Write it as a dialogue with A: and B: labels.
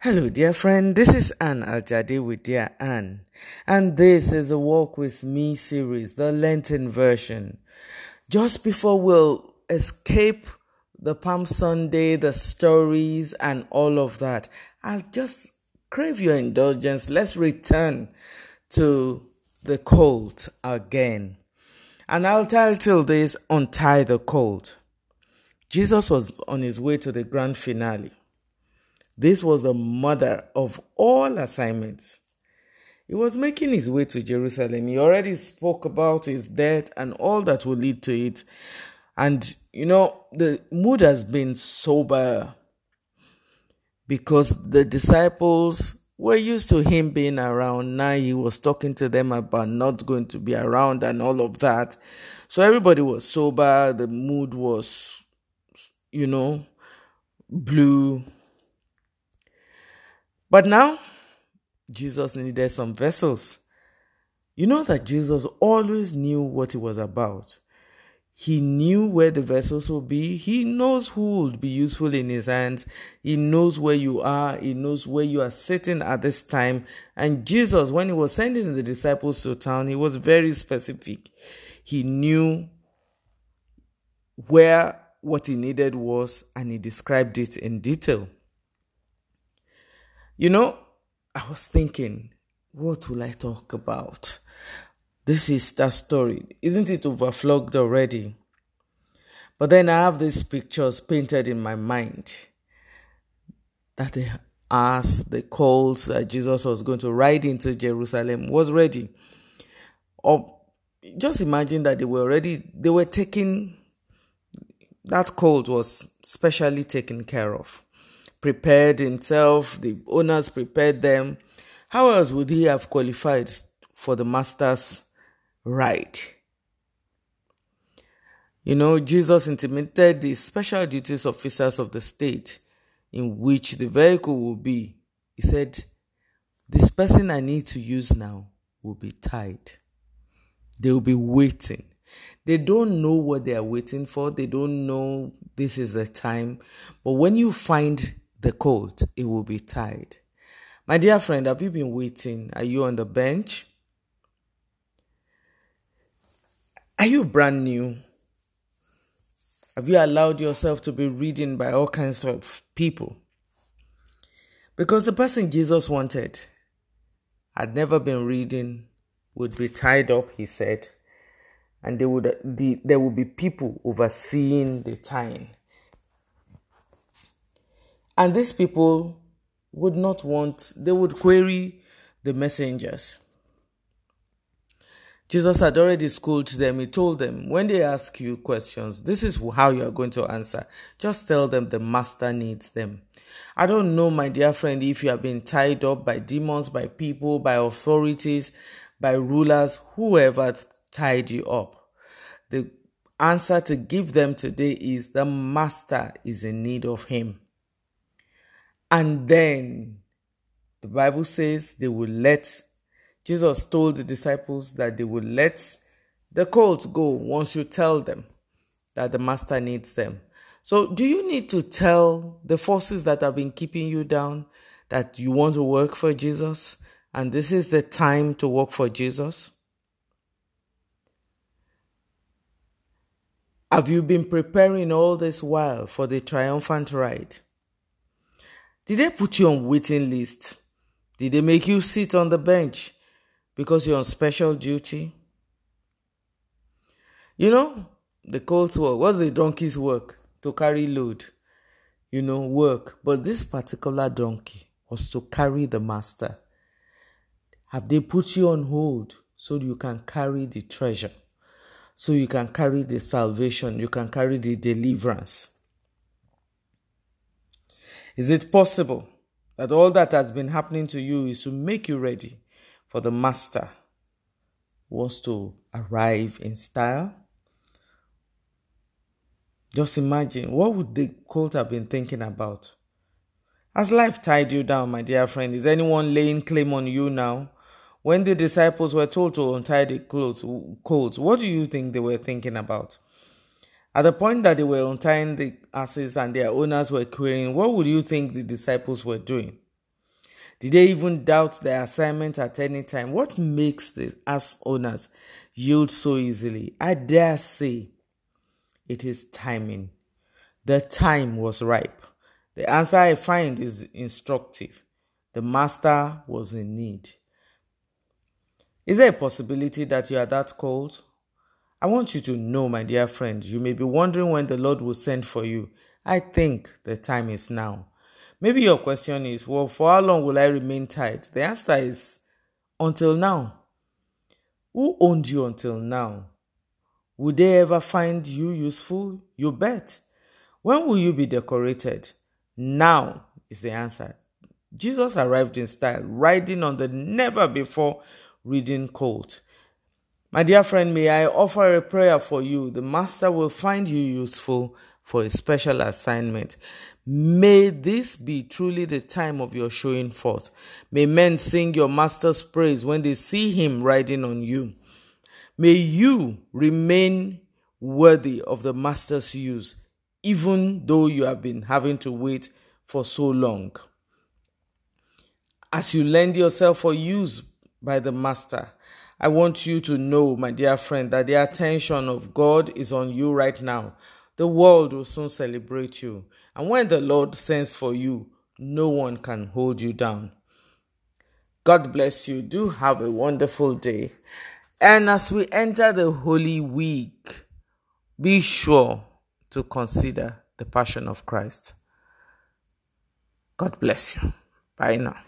A: Hello, dear friend. This is Anne Aljade with Dear Anne, and this is the Walk with Me series, the Lenten version. Just before we'll escape the Palm Sunday, the stories, and all of that, I'll just crave your indulgence. Let's return to the colt again. And I'll title this Untie the Colt. Jesus was on his way to the grand finale. This was the mother of all assignments. He was making his way to Jerusalem. He already spoke about his death and all that will lead to it. And, you know, the mood has been sober because the disciples were used to him being around. Now he was talking to them about not going to be around and all of that. So everybody was sober. The mood was, you know, blue but now, Jesus needed some vessels. You know that Jesus always knew what he was about. He knew where the vessels would be. He knows who would be useful in his hands. He knows where you are. He knows where you are sitting at this time. And Jesus, when he was sending the disciples to town, he was very specific. He knew where what he needed was, and he described it in detail. You know, I was thinking, what will I talk about? This is that story. Isn't it overflogged already? But then I have these pictures painted in my mind that the ass, the colt that Jesus was going to ride into Jerusalem was ready. Or just imagine that they were already, they were taking, that cold was specially taken care of prepared himself, the owners prepared them. How else would he have qualified for the master's ride? You know, Jesus intimated the special duties officers of the state in which the vehicle will be. He said, This person I need to use now will be tied. They will be waiting. They don't know what they are waiting for. They don't know this is the time. But when you find the colt, it will be tied. My dear friend, have you been waiting? Are you on the bench? Are you brand new? Have you allowed yourself to be reading by all kinds of people? Because the person Jesus wanted had never been reading, would be tied up, he said, and there would, the, there would be people overseeing the tying. And these people would not want, they would query the messengers. Jesus had already schooled them. He told them, when they ask you questions, this is how you are going to answer. Just tell them the master needs them. I don't know, my dear friend, if you have been tied up by demons, by people, by authorities, by rulers, whoever tied you up. The answer to give them today is the master is in need of him. And then the Bible says they will let, Jesus told the disciples that they will let the colt go once you tell them that the master needs them. So, do you need to tell the forces that have been keeping you down that you want to work for Jesus and this is the time to work for Jesus? Have you been preparing all this while for the triumphant ride? Did they put you on waiting list? Did they make you sit on the bench because you're on special duty? You know, the colt's work. What's the donkey's work? To carry load. You know, work. But this particular donkey was to carry the master. Have they put you on hold so you can carry the treasure? So you can carry the salvation, you can carry the deliverance. Is it possible that all that has been happening to you is to make you ready for the Master wants to arrive in style? Just imagine what would the cult have been thinking about? Has life tied you down, my dear friend? Is anyone laying claim on you now? When the disciples were told to untie the clothes, what do you think they were thinking about? At the point that they were untying the asses and their owners were querying, what would you think the disciples were doing? Did they even doubt their assignment at any time? What makes the as owners yield so easily? I dare say it is timing. The time was ripe. The answer I find is instructive. The master was in need. Is there a possibility that you are that cold? I want you to know, my dear friend, you may be wondering when the Lord will send for you. I think the time is now. Maybe your question is, well, for how long will I remain tied? The answer is, until now. Who owned you until now? Would they ever find you useful? You bet. When will you be decorated? Now is the answer. Jesus arrived in style, riding on the never before ridden colt. My dear friend, may I offer a prayer for you. The Master will find you useful for a special assignment. May this be truly the time of your showing forth. May men sing your Master's praise when they see him riding on you. May you remain worthy of the Master's use, even though you have been having to wait for so long. As you lend yourself for use by the Master, I want you to know, my dear friend, that the attention of God is on you right now. The world will soon celebrate you. And when the Lord sends for you, no one can hold you down. God bless you. Do have a wonderful day. And as we enter the Holy Week, be sure to consider the Passion of Christ. God bless you. Bye now.